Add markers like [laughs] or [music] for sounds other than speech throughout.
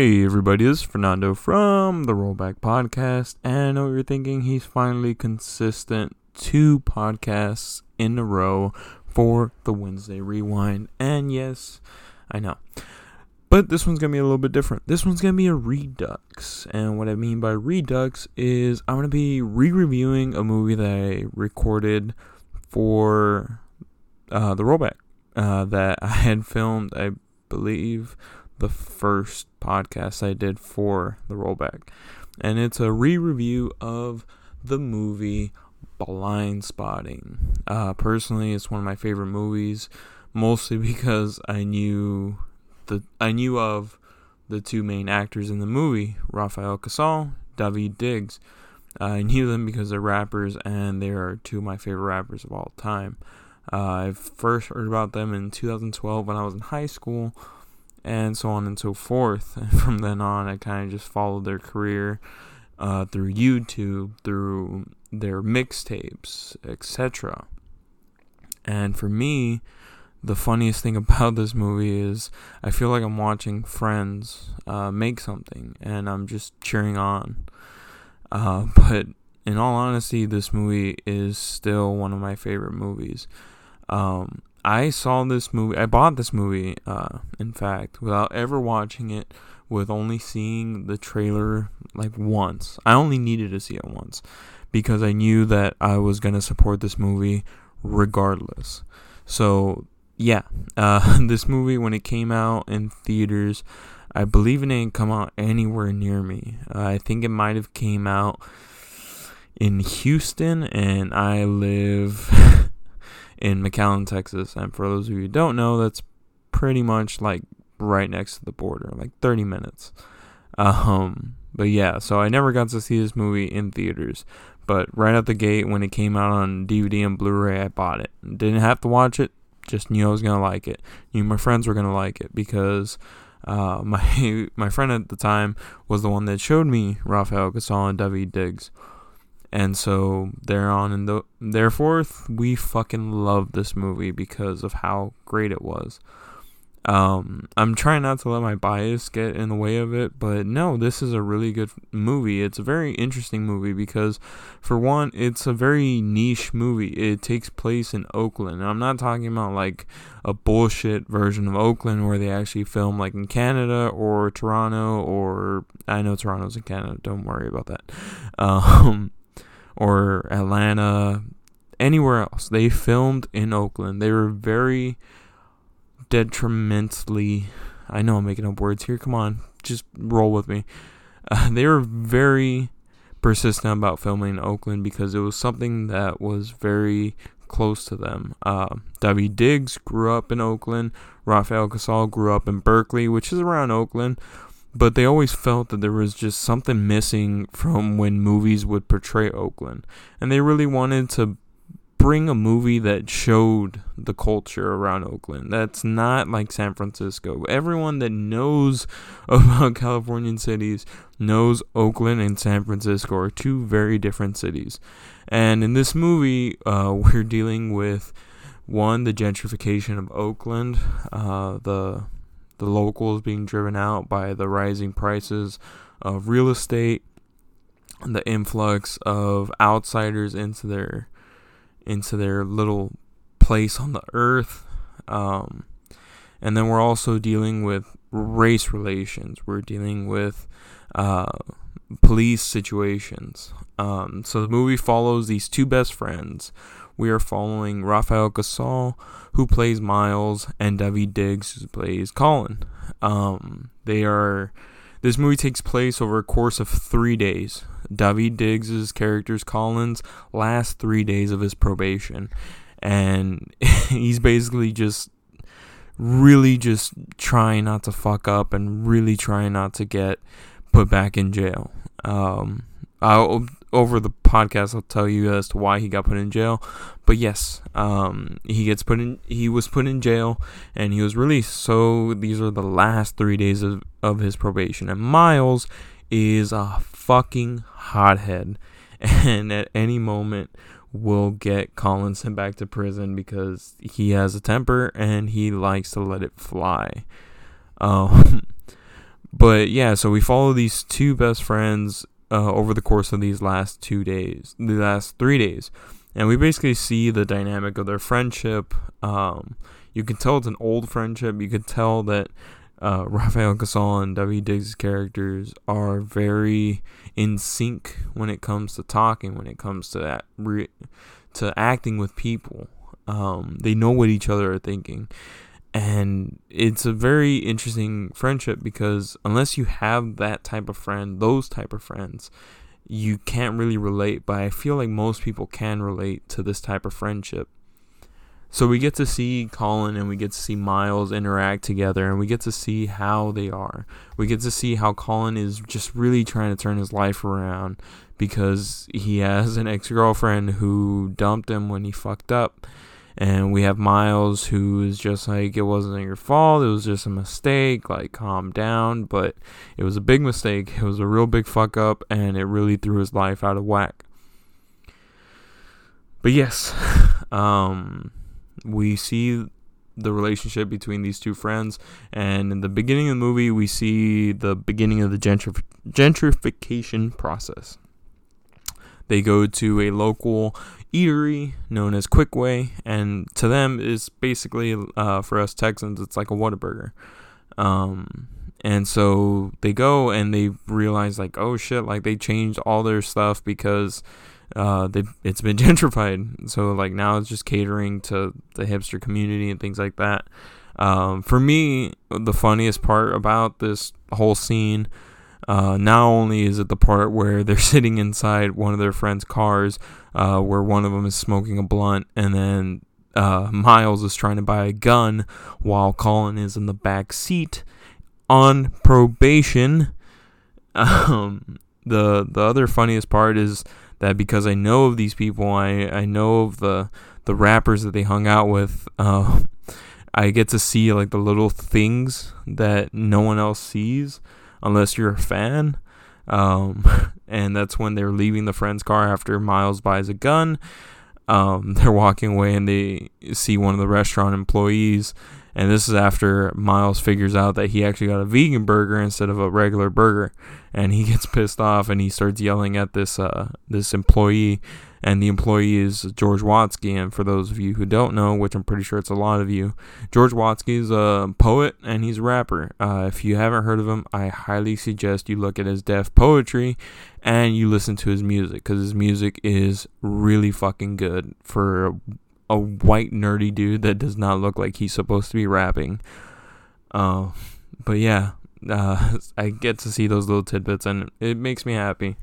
Hey everybody, this is Fernando from the Rollback Podcast, and I know you're thinking he's finally consistent two podcasts in a row for the Wednesday Rewind, and yes, I know. But this one's gonna be a little bit different. This one's gonna be a redux, and what I mean by redux is I'm gonna be re-reviewing a movie that I recorded for uh, the Rollback uh, that [laughs] I had filmed, I believe the first podcast I did for the rollback. And it's a re review of the movie Blindspotting. Uh, personally, it's one of my favorite movies, mostly because I knew the I knew of the two main actors in the movie, Rafael Casal, Daveed Diggs. I knew them because they're rappers, and they are two of my favorite rappers of all time. Uh, I first heard about them in 2012 when I was in high school and so on and so forth. [laughs] And from then on, I kind of just followed their career uh, through YouTube, through their mixtapes, etc. And for me, the funniest thing [laughs] about this movie is I feel like I'm watching friends uh, make something, and I'm just cheering on. Uh, [laughs] but in all honesty, this movie is still one of my favorite movies. Um, I saw this movie. I bought this movie, uh, in fact, without ever watching it, with only seeing the trailer like once. I only needed to see it once because I knew that I was gonna support this movie regardless. So yeah, uh, [laughs] this movie when it came out in theaters, I believe it didn't come out anywhere near me. Uh, I think it might have came out in Houston, and I live. [laughs] in McAllen, Texas. And for those of you who don't know, that's pretty much like right next to the border, like 30 minutes. Um, but yeah, so I never got to see this movie in theaters. But right out the gate, when it came out on DVD and Blu ray, I bought it. Didn't have to watch it, just knew I was going to like it. Knew my friends were going to like it because. Uh, [laughs] my my friend at the time was the one that showed me Rafael Casal and Daveed Diggs. And so they're on and the, therefore we fucking love this movie because of how great it was. Um, I'm trying not to let my bias get in the way of it, but no, this is a really good movie. It's a very interesting movie because, for one, it's a very niche movie. It takes place in Oakland. And I'm not talking about like a bullshit version of Oakland where they actually film like in Canada or Toronto or I know Toronto's in Canada. Don't worry about that. [laughs] Um, or Atlanta, anywhere else. They filmed in Oakland. They were very detrimentally. I know I'm making up words here. Come on, just roll with me. Uh, [laughs] they were very persistent about filming in Oakland because it was something that was very close to them. Uh, Daveed Diggs grew up in Oakland. Rafael Casal grew up in Berkeley, which is around Oakland but they always felt that there was just something missing from when movies would portray Oakland. And they really wanted to bring a movie that showed the culture around Oakland. That's not like San Francisco. Everyone that knows [laughs] about Californian cities knows Oakland and San Francisco are two very different cities. And in this movie, uh, [laughs] we're dealing with one, the gentrification of Oakland, uh, the the locals being driven out by the rising prices of real estate, the influx of outsiders into their into their little place on the earth. Um, and then we're also dealing with race relations. We're dealing with uh, police situations. Um, so the movie follows these two best friends we are following Rafael Casal, who plays Miles, and Daveed Diggs, who plays Colin. Um, they are. This movie takes place over a course of three days. Daveed Diggs' character's Colin's last three days of his probation, and [laughs] he's basically just really just trying not to fuck up and really trying not to get put back in jail. Um, I'll over the podcast I'll tell you as to why he got put in jail. But yes, um, he gets put in. He was put in jail and he was released. So these are the last three days of, of his probation. And Miles is a fucking hothead, [laughs] and at any moment will get Colin sent back to prison because he has a temper and he likes to let it fly. Um, [laughs] But yeah, so we follow these two best friends uh, over the course of these last two days, the last three days, and we basically see the dynamic of their friendship. Um, you can tell it's an old friendship. You could tell that uh, [laughs] Rafael Casal and W. Diggs' characters are very in sync when it comes to talking, when it comes to that re- to acting with people. Um, they know what each other are thinking. And it's a very interesting friendship because unless you have that type of friend, those type of friends, you can't really relate. But I feel like most people can relate to this type of friendship. So we get to see Colin and we get to see Miles interact together and we get to see how they are. We get to see how Colin is just really trying to turn his life around because he has an ex girlfriend who dumped him when he fucked up. And we have Miles who is just like, it wasn't your fault. It was just a mistake. Like, calm down. But it was a big mistake. It was a real big fuck up. And it really threw his life out of whack. But yes, [laughs] um, we see the relationship between these two friends. And in the beginning of the movie, we see the beginning of the gentrif- gentrification process. They go to a local eatery known as Kwik Way, and to them is basically uh, for us Texans, it's like a Whataburger. Um, and so they go and they realize like, oh shit, like they changed all their stuff because uh, they it's been [laughs] gentrified. So like now it's just catering to the hipster community and things like that. Um, for me, the funniest part about this whole scene uh, not only is it the part where [laughs] they're sitting inside one of their friends' cars, uh, where one of them is smoking a blunt, and then uh, Miles is trying to buy a gun while Colin is in the back seat on probation. [laughs] Um, the the other funniest part is that because I know of these people, I I know of the the rappers that they hung out with. Uh, [laughs] I get to see like the little things that no one else sees unless you're a fan. Um, [laughs] and that's when they're leaving the friend's car after Miles buys a gun. Um, [laughs] they're walking away and they see one of the restaurant employees. And this is after Miles figures out that he actually got a vegan burger instead of a regular burger, and he [laughs] gets pissed off and he starts yelling at this uh, this employee and the employee is George Watsky. And for those of you who don't know, which I'm pretty sure it's a lot of you, George Watsky is a poet and he's a rapper. Uh, if you haven't heard of him, I highly suggest you look at his Def Poetry and you listen to his music because his music is really fucking good for a, white nerdy dude that does not look like he's supposed to be rapping. Uh, but yeah, uh, [laughs] I get to see those little tidbits and it makes me happy.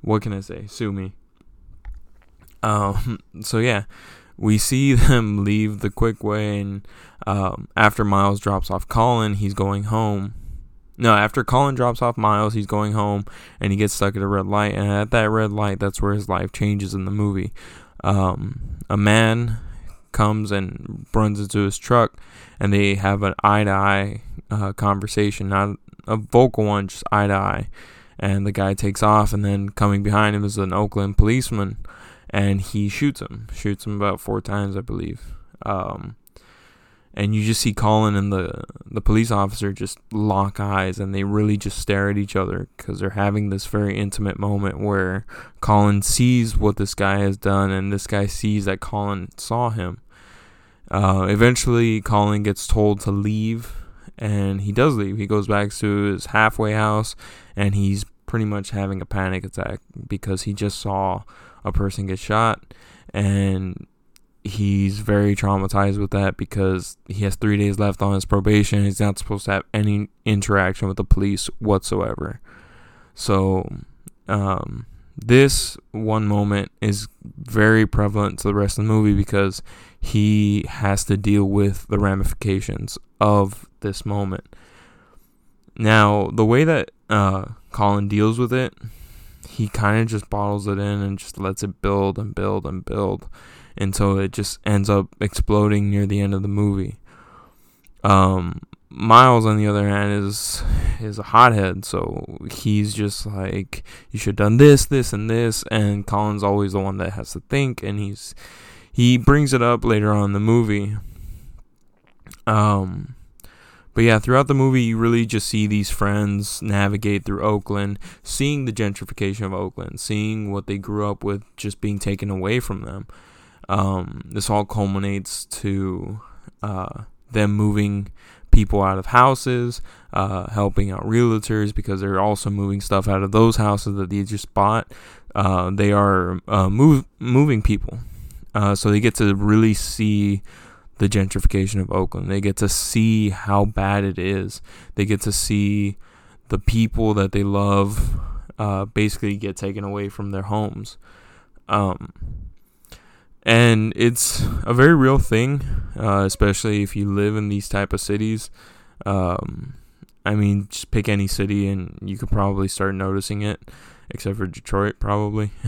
What can I say? Sue me. Um, [laughs] so yeah, we see [laughs] them leave the Kwik Way, and um, after Miles drops off Colin, he's going home. No, after Colin drops off Miles, he's going home, and he gets stuck at a red light. And at that red light, that's where his life changes in the movie. Um, a man comes and runs into his truck, and they have an eye to eye conversation, not a vocal one, just eye to eye. And the guy takes off, and then coming behind him is an Oakland policeman and he shoots him, shoots him about four times, I believe. Um, and you just see Colin and the the police officer just lock eyes, and they really just stare at each other because they're having this very intimate moment where Colin sees what this guy has done, and this guy sees that Colin saw him. Uh, eventually, Colin gets told to leave, and he does leave. He goes back to his halfway house, and he's pretty much having a panic attack because he just saw a person get shot and he's very traumatized with that because he has three days left on his probation. He's not supposed to have any interaction with the police whatsoever. So, um, this one moment is very prevalent to the rest of the movie because he has to deal with the ramifications of this moment. Now, the way that uh, Colin deals with it he kind of just bottles it in and just lets it build and build and build until it just ends up exploding near the end of the movie. Um, Miles, on the other hand, is is a hothead, so he's just like, you should have done this, this, and this, and Colin's always the one that has to think, and he's he brings it up later on in the movie. Um, but yeah, throughout the movie, you really just see these friends navigate through Oakland, seeing the gentrification of Oakland, seeing what they grew up with just being taken away from them. Um, this all culminates to uh, them moving people out of houses, uh, helping out realtors because they're also moving stuff out of those houses that they just bought. Uh, they are uh, move, moving people. Uh, so they get to really see the gentrification of Oakland. They get to see how bad it is. They get to see the people that they love uh, basically get taken away from their homes. Um, and it's a very real thing, uh, especially if you live in these type of cities. Um, I mean, just pick any city and you could probably start noticing it, except for Detroit, probably. [laughs]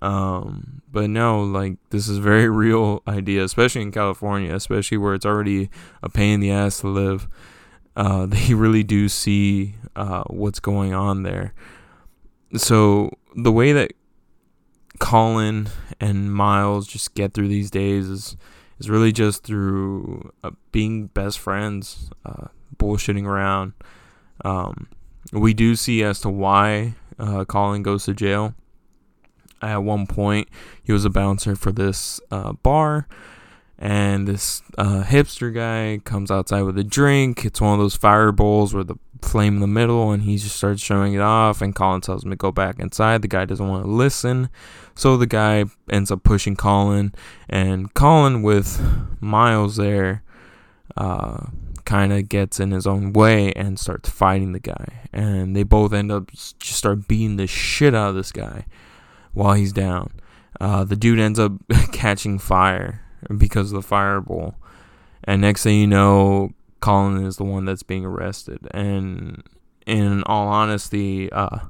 Um, but no, like this is a very [laughs] real idea, especially in California, especially where it's already a pain in the ass to live. Uh, [laughs] they really do see uh, what's going on there. So the way that Colin and Miles just get through these days is is really just through uh, being best friends, uh, bullshitting around. Um, we do see as to why uh, Colin goes to jail. At one point he was a bouncer for this uh, bar and this uh, hipster guy comes outside with a drink. It's one of those fire bowls with the flame in the middle and he just starts showing it off and colin tells him to go back inside. The guy doesn't want to listen so the guy ends up pushing colin and colin with miles there uh, kind of gets in his own way and starts fighting the guy and they both end up just start beating the shit out of this guy while he's down. Uh, the dude ends up [laughs] catching fire because of the fireball. And next thing you know, Colin is the one that's being arrested. And in all honesty, uh,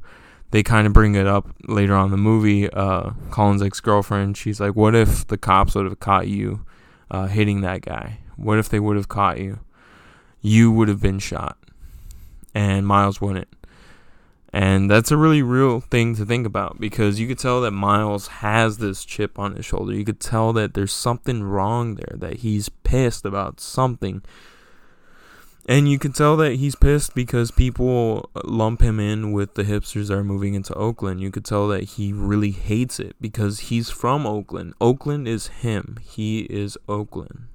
they kind of bring it up later on in the movie. Uh, Colin's ex girlfriend, she's like, What if the cops would have caught you uh, hitting that guy? What if they would have caught you? You would have been shot. And Miles wouldn't. And that's a really real thing to think about because you could tell that Miles has this chip on his shoulder. You could tell that there's something wrong there, that he's pissed about something. And you can tell that he's pissed because people lump him in with the hipsters that are moving into Oakland. You could tell that he really hates it because he's from Oakland. Oakland is him. He is Oakland.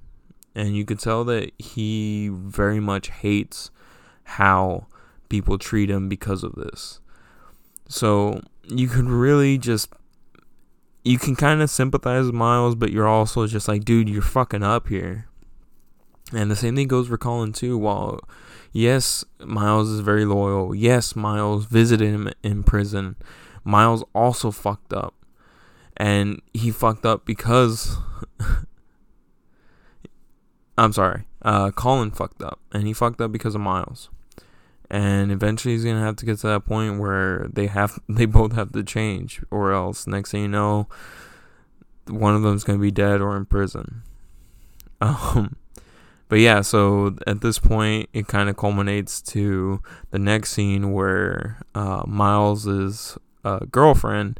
And you could tell that he very much hates how people treat him because of this. So you could really just you can kind of sympathize with Miles, but you're also just like, dude, you're fucking up here. And the same thing goes for Colin too. While yes, Miles is very loyal. Yes, Miles visited him in prison. Miles also fucked up. And he fucked up because [laughs] I'm sorry. Uh, Colin fucked up. And he fucked up because of Miles and eventually he's gonna have to get to that point where they have [laughs] they both have to change or else next thing you know one of them's gonna be dead or in prison [laughs] um but yeah so at this point it kind of culminates to the next scene where uh, miles's uh, girlfriend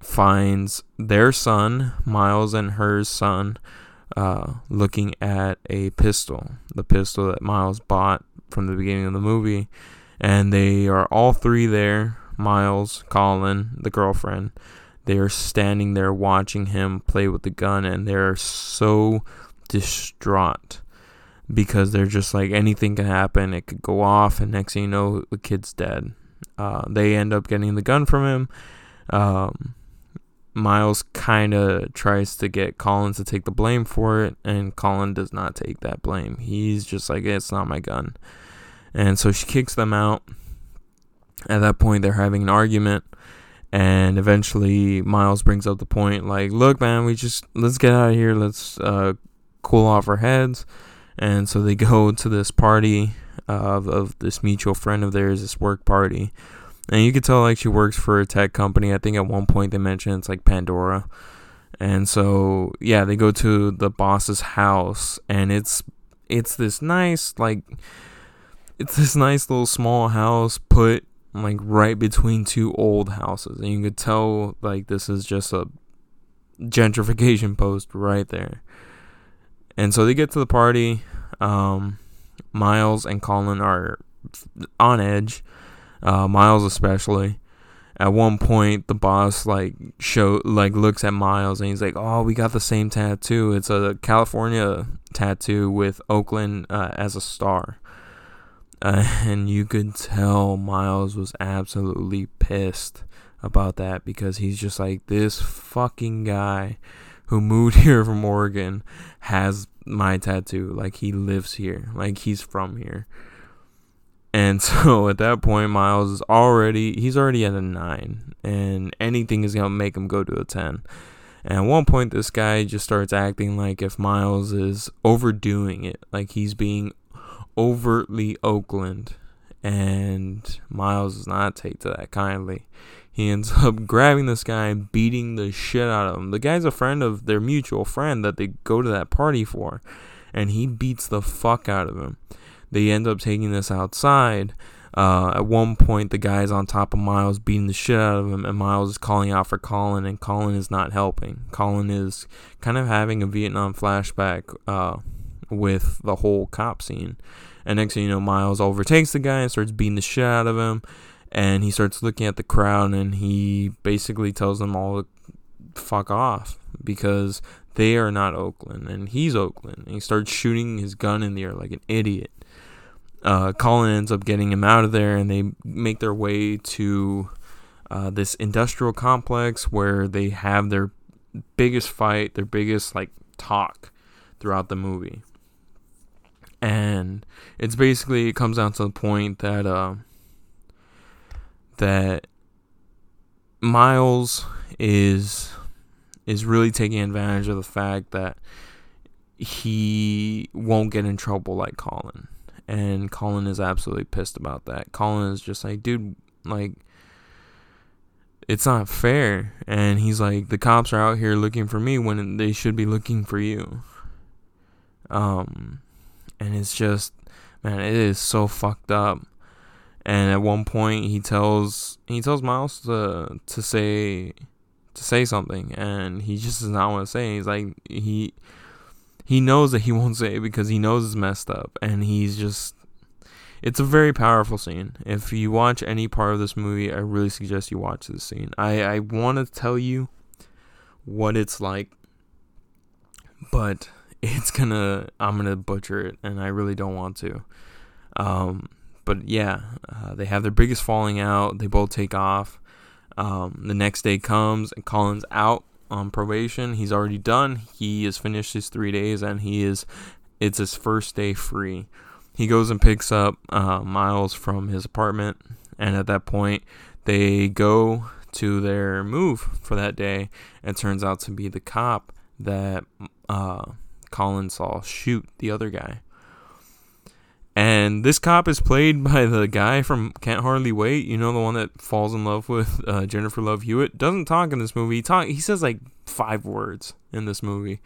finds their son miles and her son uh, looking at a pistol the pistol that miles bought from the beginning of the movie. And they are all three there Miles, Colin, the girlfriend. They are standing there watching him play with the gun, and they're so distraught because they're just like anything can happen. It could go off, and next thing you know, the kid's dead. Uh, they end up getting the gun from him. Um, Miles kind of tries to get Colin to take the blame for it, and Colin does not take that blame. He's just like, it's not my gun. And so she kicks them out. At that point, they're having an argument. And eventually, Miles brings up the point like, look, man, we just, let's get out of here. Let's uh, cool off our heads. And so they [laughs] go to this party of, of this mutual friend of theirs, this work party and you could tell like she works for a tech company. I think at one point they mentioned it's like Pandora. And so yeah, they go to the boss's house and it's it's this nice like it's this nice little small house put like right between two old houses and you could tell like this is just a gentrification post right there. And so they get to the party um Miles and Colin are on edge. Uh, Miles especially. At one point, the boss like show like looks at Miles and he's like, "Oh, we got the same tattoo. It's a California tattoo with Oakland uh, as a star." Uh, [laughs] and you could tell Miles was absolutely pissed about that because he's just like this fucking guy who moved [laughs] here from Oregon has my tattoo. Like he lives here. Like he's from here. And [laughs] so at that point, Miles is already he's already at a nine, and anything is gonna make him go to a ten. And at one point, this guy just starts acting like if Miles is overdoing it, like he's being overtly Oakland, and Miles does not take to that kindly. He ends [laughs] up grabbing this guy and beating the shit out of him. The guy's a friend of their mutual friend that they go to that party for, and he beats the fuck out of him. They end up taking this outside. Uh, at one point, the guy's on top of Miles, beating the shit out of him, and Miles is calling out for Colin, and Colin is not helping. Colin is kind of having a Vietnam flashback uh, with the whole cop scene. And next thing you know, Miles overtakes the guy and starts beating the shit out of him and he starts looking at the crowd and he basically tells them all to fuck off because they are not Oakland and he's Oakland. And he starts shooting his gun in the air like an idiot. Uh, Colin ends up getting him out of there and they make their way to uh, this industrial complex where they have their biggest fight, their biggest like talk throughout the movie. And it's basically it comes down to the point that uh, that Miles is is really taking advantage of the fact that he won't get in trouble like Colin. And Colin is absolutely pissed about that. Colin is just like, dude, like it's not fair. And he's like, the cops are out here looking for me when they should be looking for you. Um and it's just man, it is so fucked up and at one point he tells he tells Miles to to say to say something and he just does not want to say it. he's like he he knows that he [laughs] won't say it because he knows it's messed up and he's just it's a very powerful scene. If you watch any part of this movie, I really suggest you watch this scene. I, I want to tell you what it's like, but [laughs] it's gonna I'm gonna butcher it, and I really don't want to. Um, but yeah, uh, they have their biggest falling out. They both take off. Um, the next day comes and Colin's out on probation. He's already done. He has finished his three days and he is. It's his first day free. He goes and picks up uh, Miles from his apartment, and at that point, they go to their move for that day. And it turns out to be the cop that uh, Colin saw shoot the other guy. And this cop is played [laughs] by the guy from Can't Hardly Wait. You know, the one that falls in love with uh, Jennifer Love Hewitt. Doesn't talk in this movie. He talk. He says like five words in this movie.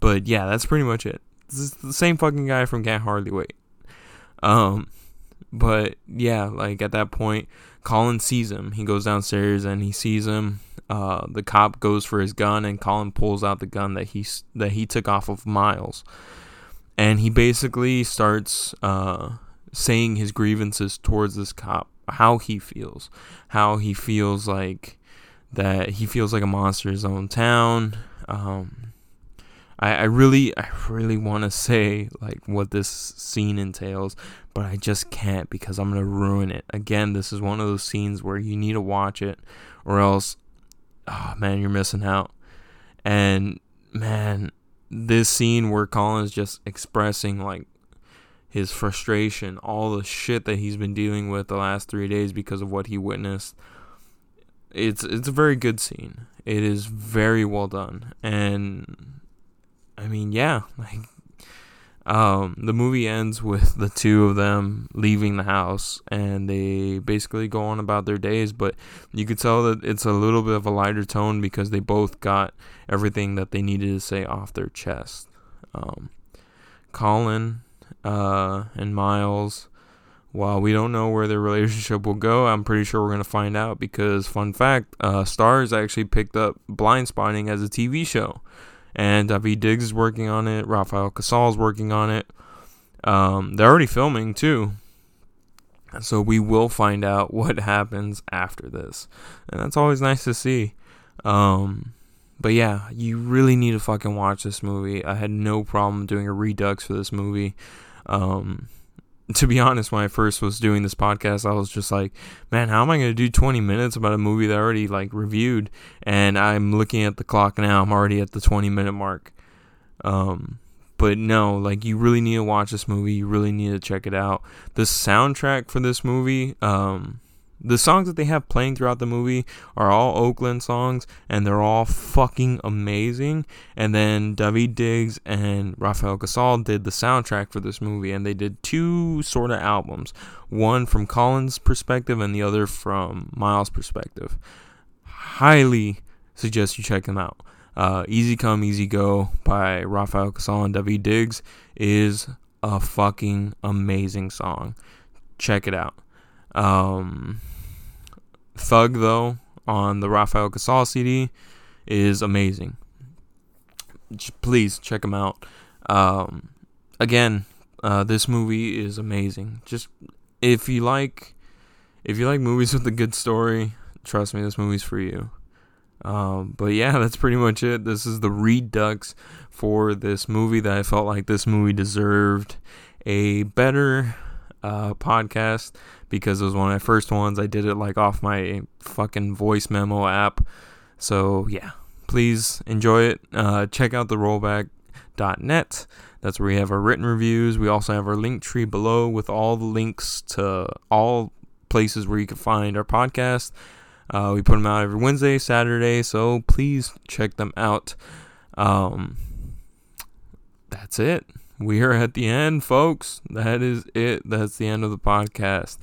But yeah, that's pretty much it. This is the same fucking guy from Can't Hardly Wait. Um, but yeah, like at that point, Colin sees him. He goes downstairs and he sees him. Uh, the cop goes for his gun, and Colin pulls out the gun that he that he took off of Miles and he basically starts uh, saying his grievances towards this cop, how he feels, how he feels like that he feels like a monster in his own town. Um, I, I really, I really want to say like what this scene entails, but I just can't because I'm gonna ruin it. Again, this is one of those scenes where you need to watch it, or else, oh man, you're missing out. And man, this scene where Colin's just expressing like his frustration, all the shit that he's been dealing with the last three days because of what he witnessed. It's it's a very good scene. It is very well done, and I mean, yeah, like um, the movie ends with the two of them leaving the house and they basically go on about their days, but you could tell that it's a little bit of a lighter tone because they both got everything that they needed to say off their chest. Um, Colin uh, and Miles, while we don't know where their relationship will go, I'm pretty sure we're going to find out because, fun fact, uh, Starz actually picked up Blindspotting as a TV show and Daveed Diggs is working on it. Rafael Casal is working on it. Um, they're already filming too. So we will find out [laughs] what happens after this. And that's always nice to see. Um, but yeah, you really need to fucking watch this movie. I had no problem doing a redux for this movie. Um, to be honest, when I first was doing this podcast, I was just like, man, how am I going to do 20 minutes about a movie that I already like reviewed? And I'm looking at the clock now. I'm already at the 20 minute mark. Um, but no, like you really need to watch this movie. You really need to check it out. The soundtrack for this movie, um, the songs that they have playing throughout the movie are all Oakland songs, and they're all fucking amazing. And then Daveed Diggs and Rafael Casal did the soundtrack for this movie, and they did two sort of albums one from Colin's perspective, and the other from Miles' perspective. Highly suggest you check them out. Uh, Easy Come, Easy Go by Rafael Casal and Daveed Diggs is a fucking amazing song. Check it out. Um, Thug, though, on the Rafael Casal CD is amazing. Please check him out. Um, again, uh, this movie is amazing. Just if you like, if you like movies [laughs] with a good story, trust me, this movie's for you. Um, but yeah, [laughs] that's pretty much it. This is the redux for this movie that I felt like this movie deserved a better uh, podcast because it was one of my first ones. I did it like off my fucking voice memo app. So yeah, please enjoy it. Uh, check out the rollback.net. That's where we have our written reviews. We also have our link tree below with all the links to all places where you can find our podcast. Uh, we put them out every Wednesday, Saturday, so please check them out. Um, that's it. We are at the end, folks. That is it. That's the end of the podcast.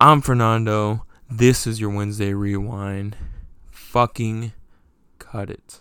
I'm Fernando. This is your Wednesday Rewind. Fucking cut it.